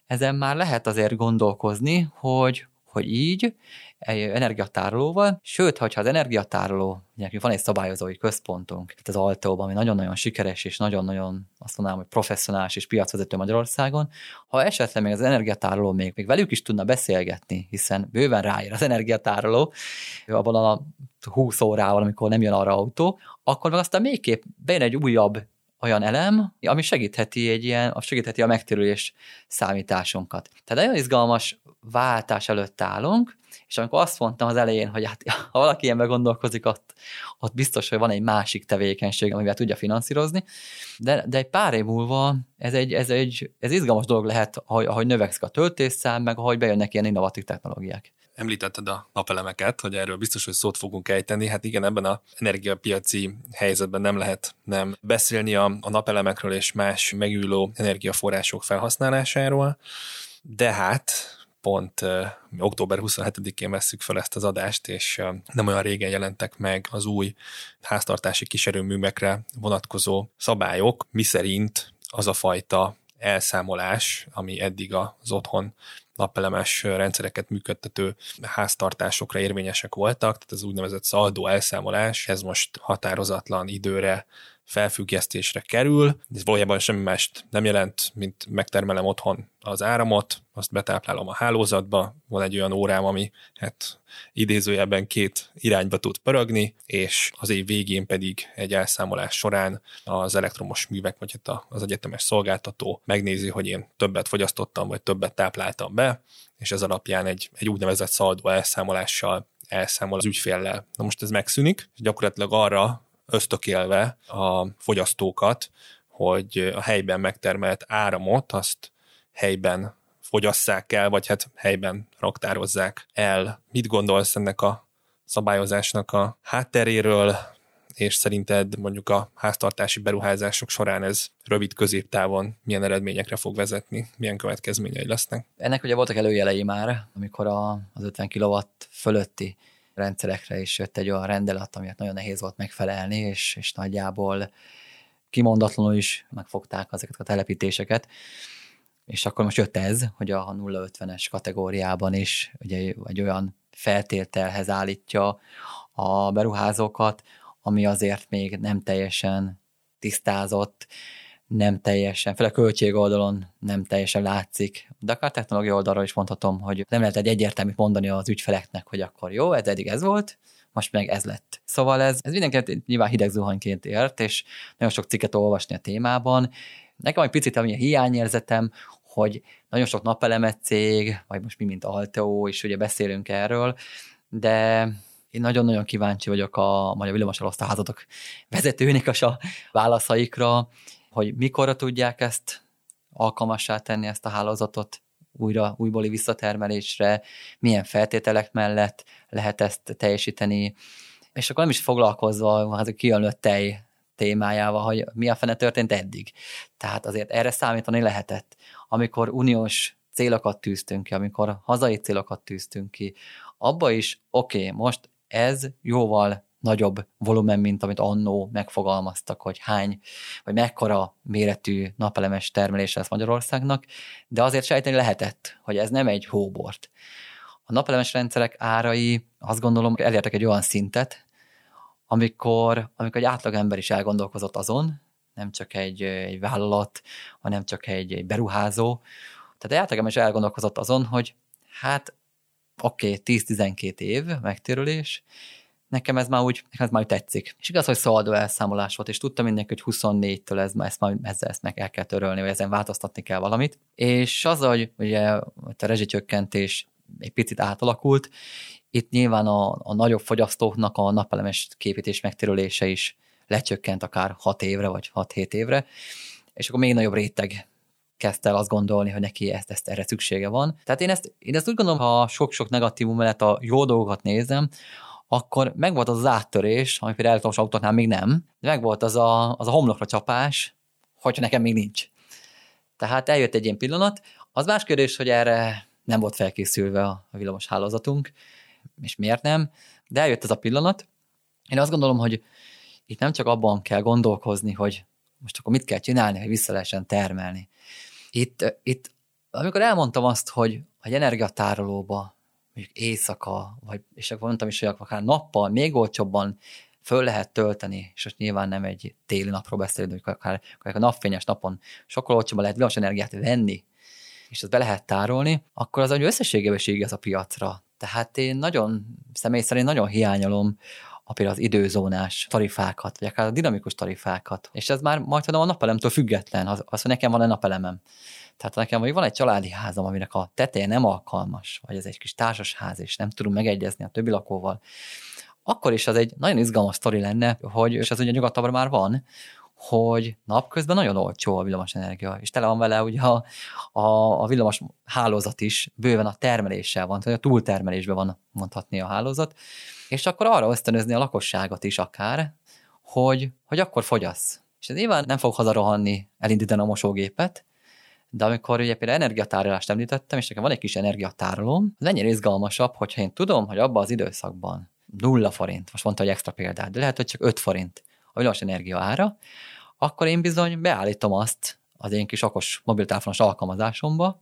ezen már lehet azért gondolkozni, hogy, hogy így energiatárolóval, sőt, hogyha az energiatároló, nekünk van egy szabályozói központunk itt az Altóban, ami nagyon-nagyon sikeres és nagyon-nagyon azt mondanám, hogy professzionális és piacvezető Magyarországon, ha esetleg még az energiatároló még, még velük is tudna beszélgetni, hiszen bőven ráér az energiatároló, abban a 20 órával, amikor nem jön arra autó, akkor meg aztán végképp bejön egy újabb olyan elem, ami segítheti egy ilyen, segítheti a megtérülés számításunkat. Tehát nagyon izgalmas váltás előtt állunk, és amikor azt mondtam az elején, hogy hát, ha valaki ilyen gondolkozik, ott, ott biztos, hogy van egy másik tevékenység, amivel tudja finanszírozni, de, de egy pár év múlva ez egy, ez egy ez izgalmas dolog lehet, ahogy, ahogy növekszik a töltésszám, meg ahogy bejönnek ilyen innovatív technológiák. Említetted a napelemeket, hogy erről biztos, hogy szót fogunk ejteni. Hát igen, ebben a energiapiaci helyzetben nem lehet nem beszélni a, a napelemekről és más megülő energiaforrások felhasználásáról, de hát pont uh, október 27-én vesszük fel ezt az adást, és nem olyan régen jelentek meg az új háztartási kiserőművekre vonatkozó szabályok, miszerint az a fajta elszámolás, ami eddig az otthon napelemes rendszereket működtető háztartásokra érvényesek voltak, tehát az úgynevezett szaldó elszámolás, ez most határozatlan időre felfüggesztésre kerül. Ez valójában semmi mást nem jelent, mint megtermelem otthon az áramot, azt betáplálom a hálózatba, van egy olyan órám, ami hát idézőjelben két irányba tud pörögni, és az év végén pedig egy elszámolás során az elektromos művek, vagy hát az egyetemes szolgáltató megnézi, hogy én többet fogyasztottam, vagy többet tápláltam be, és ez alapján egy, egy úgynevezett szaldó elszámolással elszámol az ügyféllel. Na most ez megszűnik, és gyakorlatilag arra ösztökélve a fogyasztókat, hogy a helyben megtermelt áramot azt helyben fogyasszák el, vagy hát helyben raktározzák el. Mit gondolsz ennek a szabályozásnak a hátteréről, és szerinted mondjuk a háztartási beruházások során ez rövid középtávon milyen eredményekre fog vezetni, milyen következményei lesznek? Ennek ugye voltak előjelei már, amikor a, az 50 kW fölötti rendszerekre is jött egy olyan rendelet, amiért nagyon nehéz volt megfelelni, és, és nagyjából kimondatlanul is megfogták ezeket a telepítéseket. És akkor most jött ez, hogy a 050-es kategóriában is ugye egy olyan feltételhez állítja a beruházókat, ami azért még nem teljesen tisztázott, nem teljesen, főleg költség oldalon nem teljesen látszik. De akár technológia oldalról is mondhatom, hogy nem lehet egy egyértelműt mondani az ügyfeleknek, hogy akkor jó, ez eddig ez volt, most meg ez lett. Szóval ez, ez mindenki nyilván hideg zuhanyként ért, és nagyon sok cikket olvasni a témában. Nekem egy picit ami a hiányérzetem, hogy nagyon sok napelemet cég, vagy most mi, mint Alteo, és ugye beszélünk erről, de én nagyon-nagyon kíváncsi vagyok a Magyar Villamoselosztályházatok vezetőnek a válaszaikra, hogy mikorra tudják ezt alkalmassá tenni, ezt a hálózatot újra, újbóli visszatermelésre, milyen feltételek mellett lehet ezt teljesíteni, és akkor nem is foglalkozva hát a kijönött tej témájával, hogy mi a fene történt eddig. Tehát azért erre számítani lehetett. Amikor uniós célokat tűztünk ki, amikor hazai célokat tűztünk ki, abba is, oké, okay, most ez jóval nagyobb volumen, mint amit annó megfogalmaztak, hogy hány, vagy mekkora méretű napelemes termelés lesz Magyarországnak, de azért sejteni lehetett, hogy ez nem egy hóbort. A napelemes rendszerek árai azt gondolom elértek egy olyan szintet, amikor, amikor egy átlagember is elgondolkozott azon, nem csak egy, egy vállalat, hanem csak egy, egy beruházó. Tehát egy átlagember is elgondolkozott azon, hogy hát oké, okay, 10-12 év megtérülés, nekem ez már úgy, nekem ez már úgy tetszik. És igaz, hogy szaldó elszámolás volt, és tudtam mindenki, hogy 24-től ez, ezt, majd, ezzel ezt meg el kell törölni, vagy ezen változtatni kell valamit. És az, hogy ugye a rezsicsökkentés egy picit átalakult, itt nyilván a, a nagyobb fogyasztóknak a napelemes képítés megtérülése is lecsökkent akár 6 évre, vagy 6-7 évre, és akkor még nagyobb réteg kezdte el azt gondolni, hogy neki ezt, ezt erre szüksége van. Tehát én ezt, én ezt úgy gondolom, ha sok-sok negatívum mellett a jó dolgokat nézem, akkor megvolt az az áttörés, ami például elektromos autóknál még nem, de megvolt az a, az a homlokra csapás, hogyha nekem még nincs. Tehát eljött egy ilyen pillanat. Az más kérdés, hogy erre nem volt felkészülve a villamos hálózatunk, és miért nem, de eljött ez a pillanat. Én azt gondolom, hogy itt nem csak abban kell gondolkozni, hogy most akkor mit kell csinálni, hogy vissza lehessen termelni. Itt, itt amikor elmondtam azt, hogy egy energiatárolóba mondjuk éjszaka, vagy, és akkor mondtam is, hogy akár nappal még olcsóbban föl lehet tölteni, és most nyilván nem egy téli napról beszélünk, hogy akár, akár a napfényes napon sokkal olcsóbban lehet villamos energiát venni, és ezt be lehet tárolni, akkor az, hogy összességében is igaz a piacra. Tehát én nagyon, személy szerint nagyon hiányolom a például az időzónás tarifákat, vagy akár a dinamikus tarifákat. És ez már majd tudom a napelemtől független, az, az, hogy nekem van egy napelemem. Tehát nekem hogy van egy családi házam, aminek a teteje nem alkalmas, vagy ez egy kis társasház, és nem tudunk megegyezni a többi lakóval, akkor is az egy nagyon izgalmas sztori lenne, hogy, és ez ugye nyugatabbra már van, hogy napközben nagyon olcsó a villamos és tele van vele ugye a, a, a villamos hálózat is, bőven a termeléssel van, tehát a túltermelésben van mondhatni a hálózat, és akkor arra ösztönözni a lakosságot is akár, hogy, hogy akkor fogyasz. És ez nyilván nem fog hazarohanni, elindítani a mosógépet, de amikor ugye például energiatárolást említettem, és nekem van egy kis energiatárolóm, az ennyire izgalmasabb, hogyha én tudom, hogy abban az időszakban nulla forint, most mondta, hogy extra példát, de lehet, hogy csak 5 forint a villamos energia ára, akkor én bizony beállítom azt az én kis okos mobiltelefonos alkalmazásomba,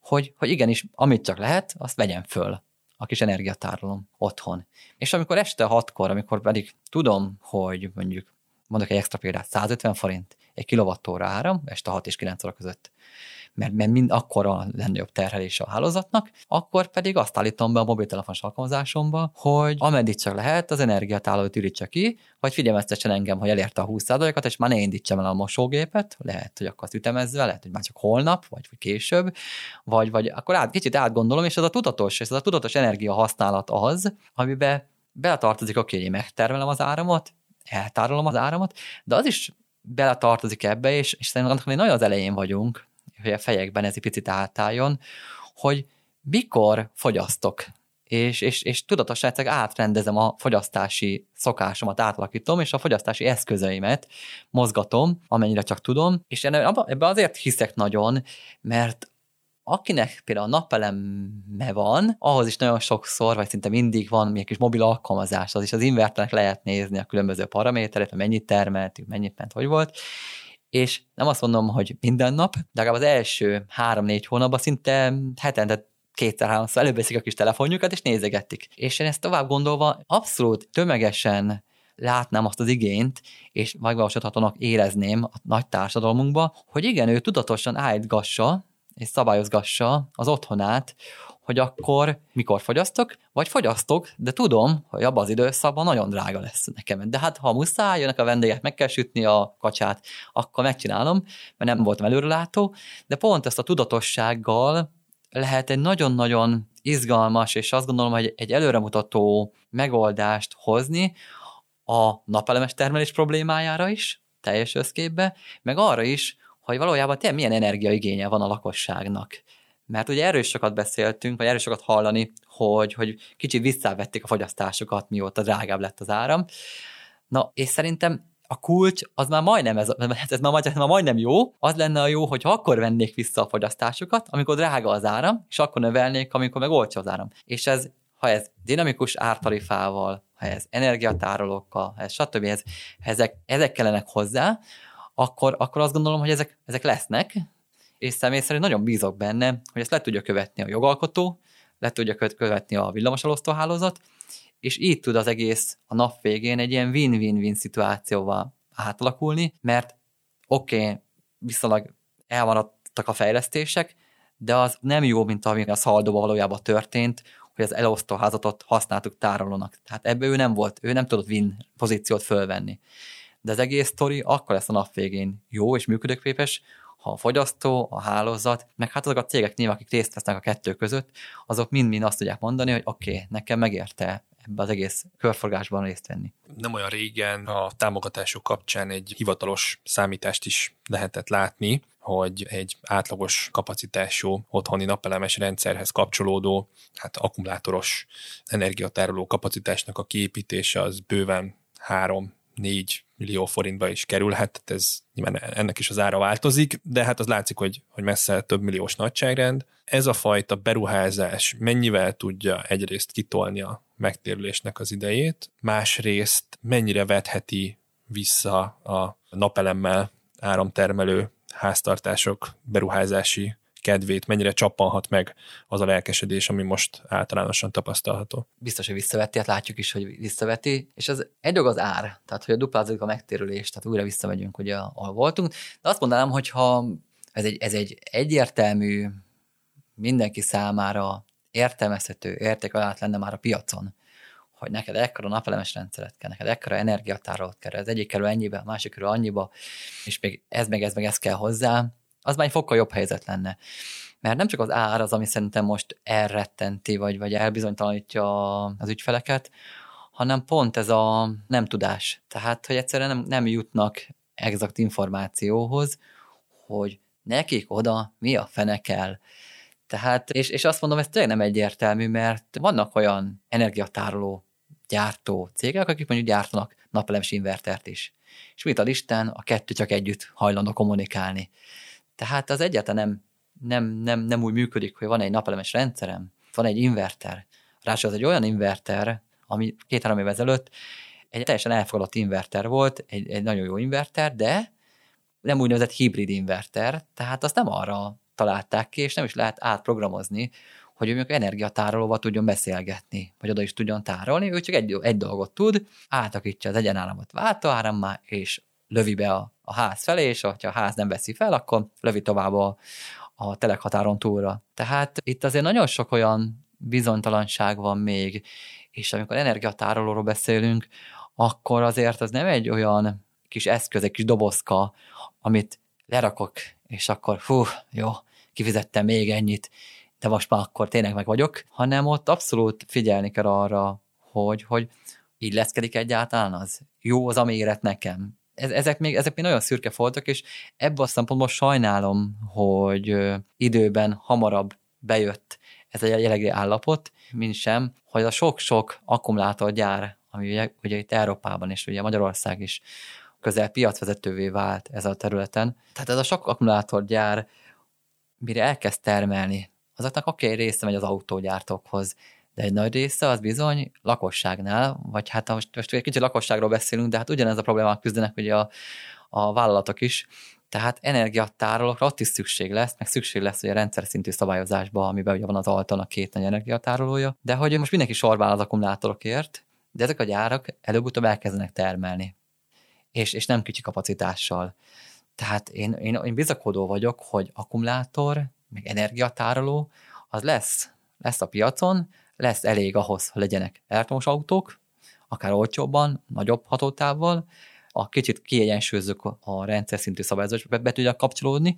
hogy, hogy igenis, amit csak lehet, azt vegyem föl a kis energiatárolom otthon. És amikor este hatkor, amikor pedig tudom, hogy mondjuk mondok egy extra példát, 150 forint egy kilovattóra áram, este 6 és 9 óra között. Mert, mert mind akkor a legnagyobb terhelés a hálózatnak, akkor pedig azt állítom be a mobiltelefonos alkalmazásomba, hogy ameddig csak lehet, az energiatálót ürítse ki, vagy figyelmeztessen engem, hogy elérte a 20%-at, és már ne indítsam el a mosógépet, lehet, hogy akkor azt ütemezve, lehet, hogy már csak holnap, vagy később, vagy, vagy akkor át, kicsit átgondolom, és ez a tudatos, és ez a tudatos energia használat az, amiben beletartozik, oké, hogy én megtermelem az áramot, eltárolom az áramot, de az is beletartozik ebbe, és, és szerintem annak még nagyon az elején vagyunk, hogy a fejekben ez egy picit átálljon, hogy mikor fogyasztok, és, és, és tudatosan átrendezem a fogyasztási szokásomat, átalakítom, és a fogyasztási eszközeimet mozgatom, amennyire csak tudom, és ebben azért hiszek nagyon, mert akinek például napeleme van, ahhoz is nagyon sokszor, vagy szinte mindig van még kis mobil alkalmazás, az is az inverternek lehet nézni a különböző paramétereket, mennyit termeltük, mennyit ment, hogy volt, és nem azt mondom, hogy minden nap, de legalább az első három-négy hónapban szinte hetente kétszer-háromszor előveszik a kis telefonjukat, és nézegetik. És én ezt tovább gondolva abszolút tömegesen látnám azt az igényt, és megvalósíthatónak érezném a nagy társadalmunkba, hogy igen, ő tudatosan állítgassa és szabályozgassa az otthonát, hogy akkor mikor fogyasztok, vagy fogyasztok, de tudom, hogy abban az időszakban nagyon drága lesz nekem. De hát ha muszáj, jönnek a vendégek, meg kell sütni a kacsát, akkor megcsinálom, mert nem voltam előrelátó, de pont ezt a tudatossággal lehet egy nagyon-nagyon izgalmas, és azt gondolom, hogy egy előremutató megoldást hozni a napelemes termelés problémájára is, teljes összképbe, meg arra is, hogy valójában tényleg milyen energiaigénye van a lakosságnak. Mert ugye erről sokat beszéltünk, vagy erről sokat hallani, hogy, hogy kicsit visszavették a fogyasztásokat, mióta drágább lett az áram. Na, és szerintem a kulcs az már majdnem, ez, ez már, ez már majdnem jó, az lenne a jó, hogy akkor vennék vissza a fogyasztásosokat, amikor drága az áram, és akkor növelnék, amikor meg olcsó az áram. És ez, ha ez dinamikus ártarifával, ha ez energiatárolókkal, ha ez stb. Ez, ezek, ezek kellenek hozzá, akkor, akkor azt gondolom, hogy ezek, ezek lesznek, és személy szerint nagyon bízok benne, hogy ezt le tudja követni a jogalkotó, le tudja követni a villamoselosztóhálózat, és így tud az egész a nap végén egy ilyen win-win-win szituációval átalakulni, mert oké, okay, viszonylag elmaradtak a fejlesztések, de az nem jó, mint ami a szaldóban valójában történt, hogy az elosztóházatot használtuk tárolónak. Tehát ebből ő nem volt, ő nem tudott win pozíciót fölvenni. De az egész sztori akkor lesz a nap végén jó és működőképes, ha a fogyasztó, a hálózat, meg hát azok a cégek nyilván, akik részt vesznek a kettő között, azok mind-mind azt tudják mondani, hogy oké, okay, nekem megérte ebbe az egész körforgásban részt venni. Nem olyan régen a támogatások kapcsán egy hivatalos számítást is lehetett látni, hogy egy átlagos kapacitású otthoni napelemes rendszerhez kapcsolódó, hát akkumulátoros energiatároló kapacitásnak a kiépítése az bőven 3 4 millió forintba is kerülhet, tehát ez nyilván ennek is az ára változik, de hát az látszik, hogy, hogy messze több milliós nagyságrend. Ez a fajta beruházás mennyivel tudja egyrészt kitolni a megtérülésnek az idejét, másrészt mennyire vetheti vissza a napelemmel áramtermelő háztartások beruházási kedvét, mennyire csappanhat meg az a lelkesedés, ami most általánosan tapasztalható. Biztos, hogy visszaveti, hát látjuk is, hogy visszaveti, és az egy dolog az ár, tehát hogy a duplázik a megtérülés, tehát újra visszamegyünk, ugye, ahol voltunk, de azt mondanám, hogy ha ez egy, ez egy egyértelmű, mindenki számára értelmezhető érték alá lenne már a piacon, hogy neked ekkora napelemes rendszeret kell, neked ekkora energiatárolót kell, az egyik kerül ennyibe, a másik kerül annyiba, és még ez meg ez meg ez kell hozzá, az már egy fokkal jobb helyzet lenne. Mert nem csak az ár az, ami szerintem most elrettenti, vagy, vagy elbizonytalanítja az ügyfeleket, hanem pont ez a nem tudás. Tehát, hogy egyszerűen nem, nem jutnak exakt információhoz, hogy nekik oda mi a fene kell. Tehát, és, és azt mondom, ez tényleg nem egyértelmű, mert vannak olyan energiatároló gyártó cégek, akik mondjuk gyártanak napelemes invertert is. És mit a listán, a kettő csak együtt hajlandó kommunikálni. Tehát az egyáltalán nem, nem, nem, nem úgy működik, hogy van egy napelemes rendszerem, van egy inverter. Ráadásul az egy olyan inverter, ami két-három évvel ezelőtt egy teljesen elfogadott inverter volt, egy, egy nagyon jó inverter, de nem úgynevezett hibrid inverter, tehát azt nem arra találták ki, és nem is lehet átprogramozni, hogy ő mondjuk energiatárolóval tudjon beszélgetni, vagy oda is tudjon tárolni, ő csak egy, egy dolgot tud, átakítja az egyenállamot váltóárammá, és lövi be a, a ház felé, és ha a ház nem veszi fel, akkor lövi tovább a, a telekhatáron túlra. Tehát itt azért nagyon sok olyan bizonytalanság van még, és amikor energiatárolóról beszélünk, akkor azért az nem egy olyan kis eszköz, egy kis dobozka, amit lerakok, és akkor hú, jó, kifizettem még ennyit, de most már akkor tényleg meg vagyok, hanem ott abszolút figyelni kell arra, hogy, hogy így leszkedik egyáltalán az. Jó az a méret nekem. Ezek még, ezek még nagyon szürke foltok, és ebből a szempontból sajnálom, hogy időben hamarabb bejött ez a jelenlegi állapot, mint sem, hogy a sok-sok akkumulátorgyár, ami ugye, ugye itt Európában és ugye Magyarország is közel piacvezetővé vált ez a területen. Tehát ez a sok akkumulátorgyár, mire elkezd termelni, azoknak oké, okay, része megy az autógyártókhoz, de egy nagy része az bizony lakosságnál, vagy hát most, most egy kicsit lakosságról beszélünk, de hát ugyanez a problémák küzdenek ugye a, a vállalatok is, tehát energiatárolókra ott is szükség lesz, meg szükség lesz ugye rendszer szintű szabályozásba, amiben ugye van az Alton a két nagy energiatárolója, de hogy most mindenki sorbál az akkumulátorokért, de ezek a gyárak előbb-utóbb elkezdenek termelni. És, és nem kicsi kapacitással. Tehát én, én, én bizakodó vagyok, hogy akkumulátor, meg energiatároló, az lesz, lesz a piacon, lesz elég ahhoz, hogy legyenek elektromos autók, akár olcsóbban, nagyobb hatótávval, a kicsit kiegyensúlyozzuk a rendszer szintű szabályozásba be, be tudja kapcsolódni,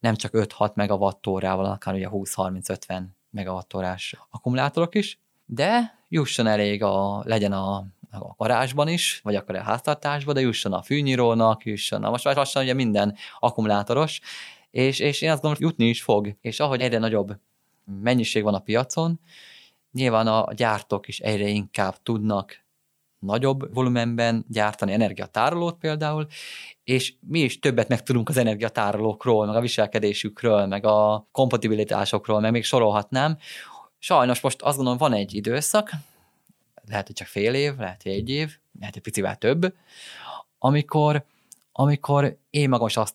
nem csak 5-6 megawattórával, akár ugye 20-30-50 megawattórás akkumulátorok is, de jusson elég a, legyen a a garázsban is, vagy akár a háztartásban, de jusson a fűnyírónak, jusson a, most lassan ugye minden akkumulátoros, és, és én azt gondolom, hogy jutni is fog. És ahogy egyre nagyobb mennyiség van a piacon, nyilván a gyártók is egyre inkább tudnak nagyobb volumenben gyártani energiatárolót például, és mi is többet megtudunk az energiatárolókról, meg a viselkedésükről, meg a kompatibilitásokról, meg még sorolhatnám. Sajnos most azt gondolom, van egy időszak, lehet, hogy csak fél év, lehet, hogy egy év, lehet, hogy picivel több, amikor, amikor én magam is azt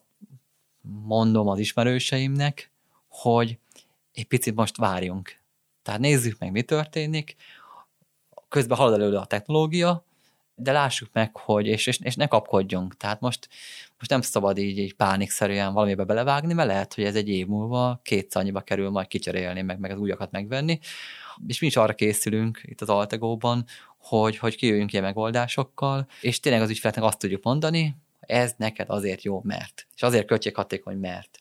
mondom az ismerőseimnek, hogy egy picit most várjunk. Tehát nézzük meg, mi történik, közben halad előle a technológia, de lássuk meg, hogy, és, és, és ne kapkodjunk. Tehát most, most nem szabad így, így pánikszerűen valamibe belevágni, mert lehet, hogy ez egy év múlva kétszer annyiba kerül majd kicserélni, meg, meg az újakat megvenni, és mi is arra készülünk itt az Altegóban, hogy, hogy kijöjjünk ilyen megoldásokkal, és tényleg az ügyfeleknek azt tudjuk mondani, ez neked azért jó, mert. És azért költséghatékony, mert.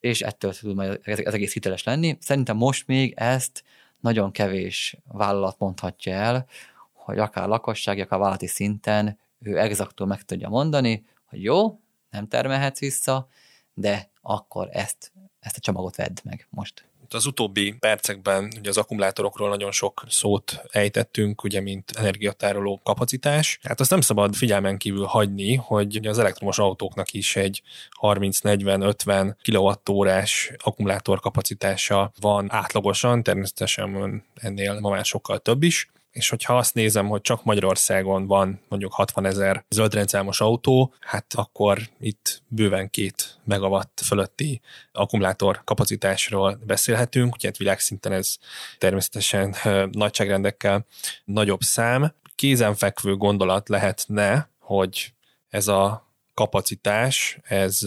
És ettől tud majd ez, ez egész hiteles lenni. Szerintem most még ezt nagyon kevés vállalat mondhatja el, hogy akár lakossági, akár vállalati szinten ő exaktul meg tudja mondani, hogy jó, nem termelhetsz vissza, de akkor ezt, ezt a csomagot vedd meg most az utóbbi percekben ugye az akkumulátorokról nagyon sok szót ejtettünk, ugye, mint energiatároló kapacitás. Hát azt nem szabad figyelmen kívül hagyni, hogy az elektromos autóknak is egy 30-40-50 kWh-órás akkumulátor kapacitása van átlagosan, természetesen ennél ma már sokkal több is és hogyha azt nézem, hogy csak Magyarországon van mondjuk 60 ezer zöldrendszámos autó, hát akkor itt bőven két megawatt fölötti akkumulátor kapacitásról beszélhetünk, ugye hát világszinten ez természetesen nagyságrendekkel nagyobb szám. Kézenfekvő gondolat lehetne, hogy ez a kapacitás, ez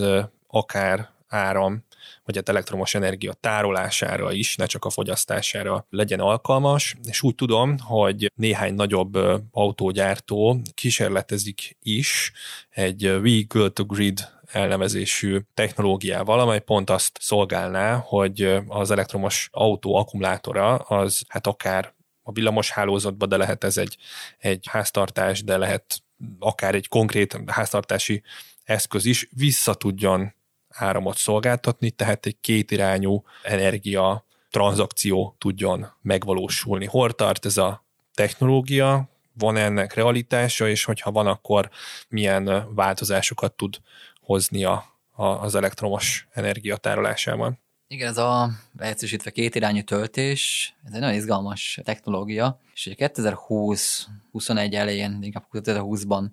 akár áram vagy hát elektromos energia tárolására is, ne csak a fogyasztására legyen alkalmas, és úgy tudom, hogy néhány nagyobb autógyártó kísérletezik is egy Vehicle to Grid elnevezésű technológiával, amely pont azt szolgálná, hogy az elektromos autó akkumulátora az hát akár a villamos hálózatban, de lehet ez egy, egy háztartás, de lehet akár egy konkrét háztartási eszköz is vissza tudjon áramot szolgáltatni, tehát egy kétirányú energia tranzakció tudjon megvalósulni. Hol tart ez a technológia, van ennek realitása, és hogyha van, akkor milyen változásokat tud hozni a, az elektromos energia tárolásában. Igen, ez a leegyszerűsítve kétirányú töltés, ez egy nagyon izgalmas technológia, és ugye 2020-21 elején, inkább 2020-ban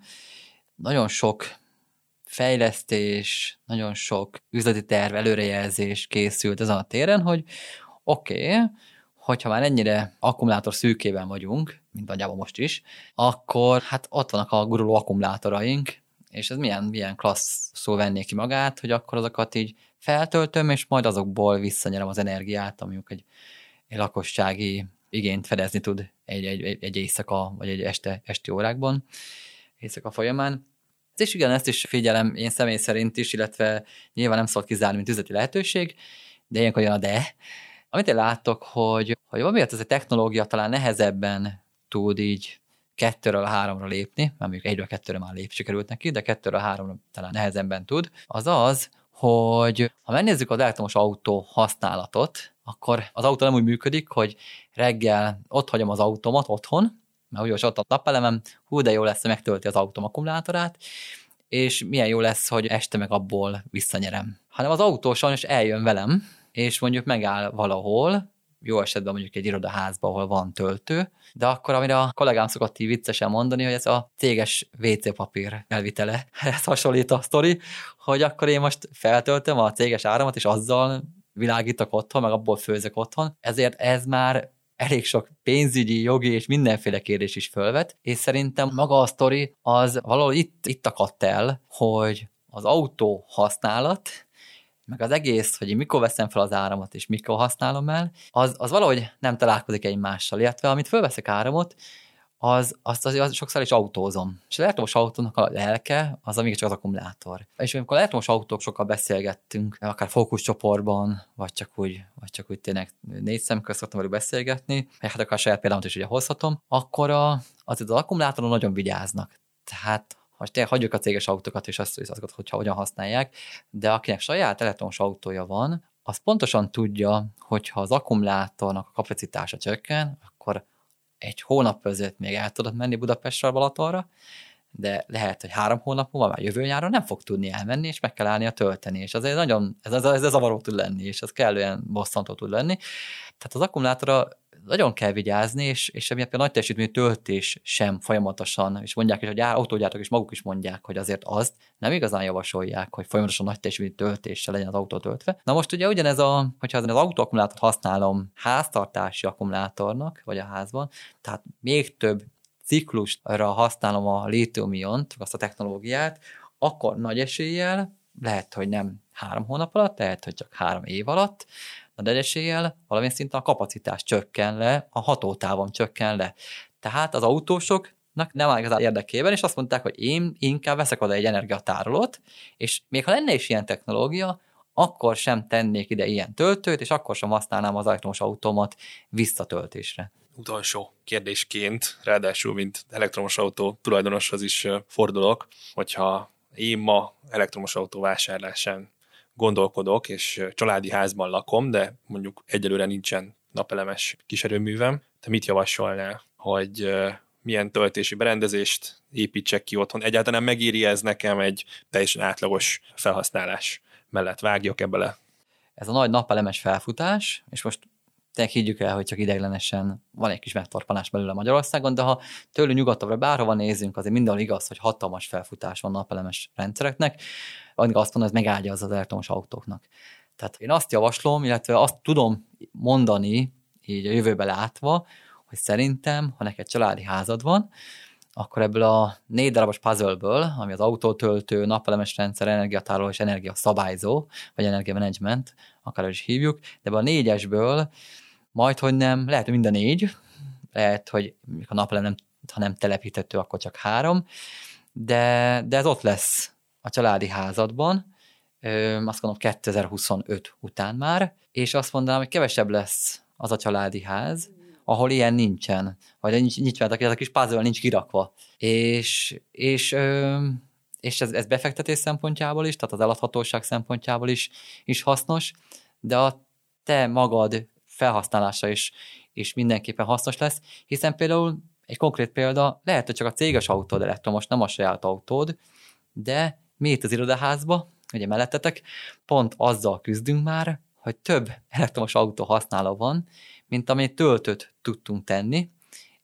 nagyon sok fejlesztés, nagyon sok üzleti terv, előrejelzés készült ezen a téren, hogy oké, okay, hogyha már ennyire akkumulátor szűkében vagyunk, mint nagyjából most is, akkor hát ott vannak a guruló akkumulátoraink, és ez milyen, milyen klassz szó venné ki magát, hogy akkor azokat így feltöltöm, és majd azokból visszanyerem az energiát, ami egy, egy lakossági igényt fedezni tud egy, egy, egy éjszaka, vagy egy este, esti órákban, éjszaka folyamán. És igen, ezt is figyelem én személy szerint is, illetve nyilván nem szabad kizárni, mint üzleti lehetőség, de ilyenkor jön a de. Amit én látok, hogy, hogy valamiért ez a technológia talán nehezebben tud így kettőről a háromra lépni, mert mondjuk egyről kettőre már lép sikerült neki, de kettőről a háromra talán nehezebben tud, az az, hogy ha megnézzük az elektromos autó használatot, akkor az autó nem úgy működik, hogy reggel ott hagyom az automat otthon, mert úgy ott a napelemem, hú, de jó lesz, hogy megtölti az autóm akkumulátorát, és milyen jó lesz, hogy este meg abból visszanyerem. Hanem az autó sajnos eljön velem, és mondjuk megáll valahol, jó esetben mondjuk egy irodaházban, ahol van töltő, de akkor, amire a kollégám szokott így viccesen mondani, hogy ez a céges WC papír elvitele. Ez hasonlít a sztori, hogy akkor én most feltöltöm a céges áramot, és azzal világítok otthon, meg abból főzök otthon, ezért ez már elég sok pénzügyi, jogi és mindenféle kérdés is fölvet, és szerintem maga a sztori az valahol itt, itt akadt el, hogy az autó használat, meg az egész, hogy én mikor veszem fel az áramot, és mikor használom el, az, az valahogy nem találkozik egymással, illetve amit fölveszek áramot, az, azt az, az sokszor is autózom. És az elektromos autónak a lelke az amíg csak az akkumulátor. És amikor elektromos sokkal beszélgettünk, akár fókuszcsoportban, vagy csak úgy, vagy csak úgy tényleg négy szem közt szoktam velük beszélgetni, hát akár saját példámat is ugye hozhatom, akkor a, az, az akkumulátoron nagyon vigyáznak. Tehát ha tényleg hagyjuk a céges autókat, és azt azt hogyha hogyan használják, de akinek saját elektromos autója van, az pontosan tudja, hogy ha az akkumulátornak a kapacitása csökken, akkor egy hónap között még el tudod menni Budapestre Balatonra, de lehet, hogy három hónap múlva, már jövő nyáron nem fog tudni elmenni, és meg kell állnia tölteni, és azért nagyon, ez, ez, ez zavaró tud lenni, és ez kellően bosszantó tud lenni. Tehát az akkumulátora nagyon kell vigyázni, és, és emiatt a nagy teljesítményű töltés sem folyamatosan, és mondják is, hogy autógyártók is maguk is mondják, hogy azért azt nem igazán javasolják, hogy folyamatosan nagy teljesítményű töltéssel legyen az autó töltve. Na most ugye ugyanez a, hogyha az autóakkumulátort használom háztartási akkumulátornak, vagy a házban, tehát még több ciklusra használom a lítiumiont, azt a technológiát, akkor nagy eséllyel, lehet, hogy nem három hónap alatt, lehet, hogy csak három év alatt, a eséllyel valamilyen szinten a kapacitás csökken le, a hatótávon csökken le. Tehát az autósoknak nem áll igazán érdekében, és azt mondták, hogy én inkább veszek oda egy energiatárolót, és még ha lenne is ilyen technológia, akkor sem tennék ide ilyen töltőt, és akkor sem használnám az elektromos automat visszatöltésre. Utolsó kérdésként, ráadásul, mint elektromos autó tulajdonoshoz is fordulok, hogyha én ma elektromos autó vásárlásán gondolkodok, és családi házban lakom, de mondjuk egyelőre nincsen napelemes kiserőművem. Te mit javasolnál, hogy milyen töltési berendezést építsek ki otthon? Egyáltalán megéri ez nekem egy teljesen átlagos felhasználás mellett vágjak ebbe le? Ez a nagy napelemes felfutás, és most tényleg higgyük el, hogy csak ideglenesen van egy kis megtorpanás belőle Magyarországon, de ha tőlünk nyugatabbra bárhova nézünk, azért mindenhol igaz, hogy hatalmas felfutás van napelemes rendszereknek, addig azt mondom, ez megáldja az, az elektromos autóknak. Tehát én azt javaslom, illetve azt tudom mondani, így a jövőbe látva, hogy szerintem, ha neked családi házad van, akkor ebből a négy darabos puzzleből, ami az autótöltő, napelemes rendszer, energiatároló és energiaszabályzó, vagy energiamanagement, akár is hívjuk, de ebből a négyesből majd, hogy nem, lehet, hogy mind a négy, lehet, hogy a napelem nem, ha nem telepíthető, akkor csak három, de, de ez ott lesz a családi házadban, azt mondom 2025 után már, és azt mondanám, hogy kevesebb lesz az a családi ház, ahol ilyen nincsen, vagy nincs, nincs mert ez a kis puzzle nincs kirakva. És, és, és ez, ez befektetés szempontjából is, tehát az eladhatóság szempontjából is, is hasznos, de a te magad felhasználása is, is mindenképpen hasznos lesz, hiszen például egy konkrét példa, lehet, hogy csak a céges autód elektromos, nem a saját autód, de mi itt az irodaházba, ugye mellettetek, pont azzal küzdünk már, hogy több elektromos autó használó van, mint amit töltőt tudtunk tenni,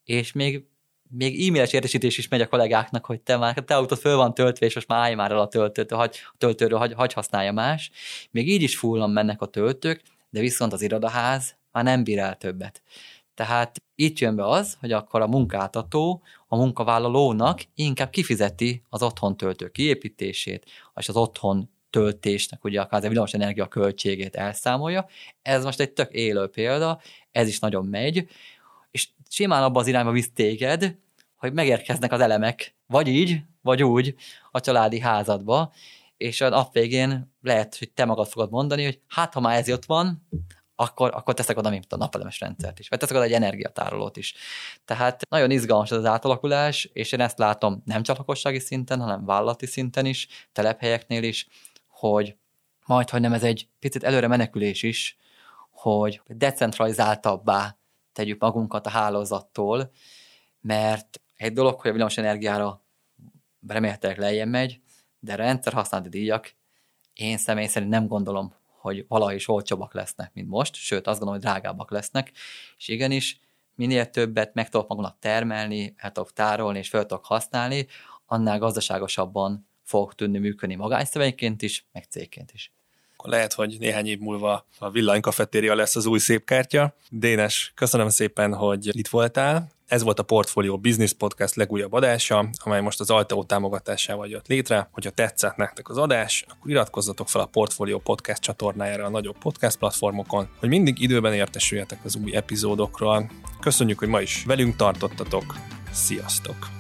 és még még e-mailes értesítés is megy a kollégáknak, hogy te már, te autót föl van töltve, és most már állj már el a töltőt, hagy, a töltőről, hagy, hagy használja más. Még így is fullan mennek a töltők, de viszont az irodaház már nem bír el többet. Tehát itt jön be az, hogy akkor a munkáltató a munkavállalónak inkább kifizeti az otthon töltő kiépítését, és az otthon töltésnek ugye akár a villamos energia költségét elszámolja. Ez most egy tök élő példa, ez is nagyon megy, és simán abban az irányba visz téged, hogy megérkeznek az elemek, vagy így, vagy úgy a családi házadba, és a nap végén lehet, hogy te magad fogod mondani, hogy hát, ha már ez ott van, akkor, akkor teszek oda mint a napelemes rendszert is, vagy teszek oda egy energiatárolót is. Tehát nagyon izgalmas ez az átalakulás, és én ezt látom nem csak lakossági szinten, hanem vállalati szinten is, telephelyeknél is, hogy majd, hogy nem ez egy picit előre menekülés is, hogy decentralizáltabbá tegyük magunkat a hálózattól, mert egy dolog, hogy a villamos energiára remélhetőleg lejjen megy, de rendszer használati díjak én személy szerint nem gondolom, hogy valahogy is olcsóbbak lesznek, mint most, sőt azt gondolom, hogy drágábbak lesznek, és igenis, minél többet meg tudok magunknak termelni, el tudok tárolni és fel tudok használni, annál gazdaságosabban fog tudni működni magánszemélyként is, meg cégként is. Lehet, hogy néhány év múlva a villanykafetéria lesz az új szép kártya. Dénes, köszönöm szépen, hogy itt voltál. Ez volt a Portfolio Business Podcast legújabb adása, amely most az Alteo támogatásával jött létre. Hogyha tetszett nektek az adás, akkor iratkozzatok fel a Portfolio Podcast csatornájára a nagyobb podcast platformokon, hogy mindig időben értesüljetek az új epizódokról. Köszönjük, hogy ma is velünk tartottatok. Sziasztok!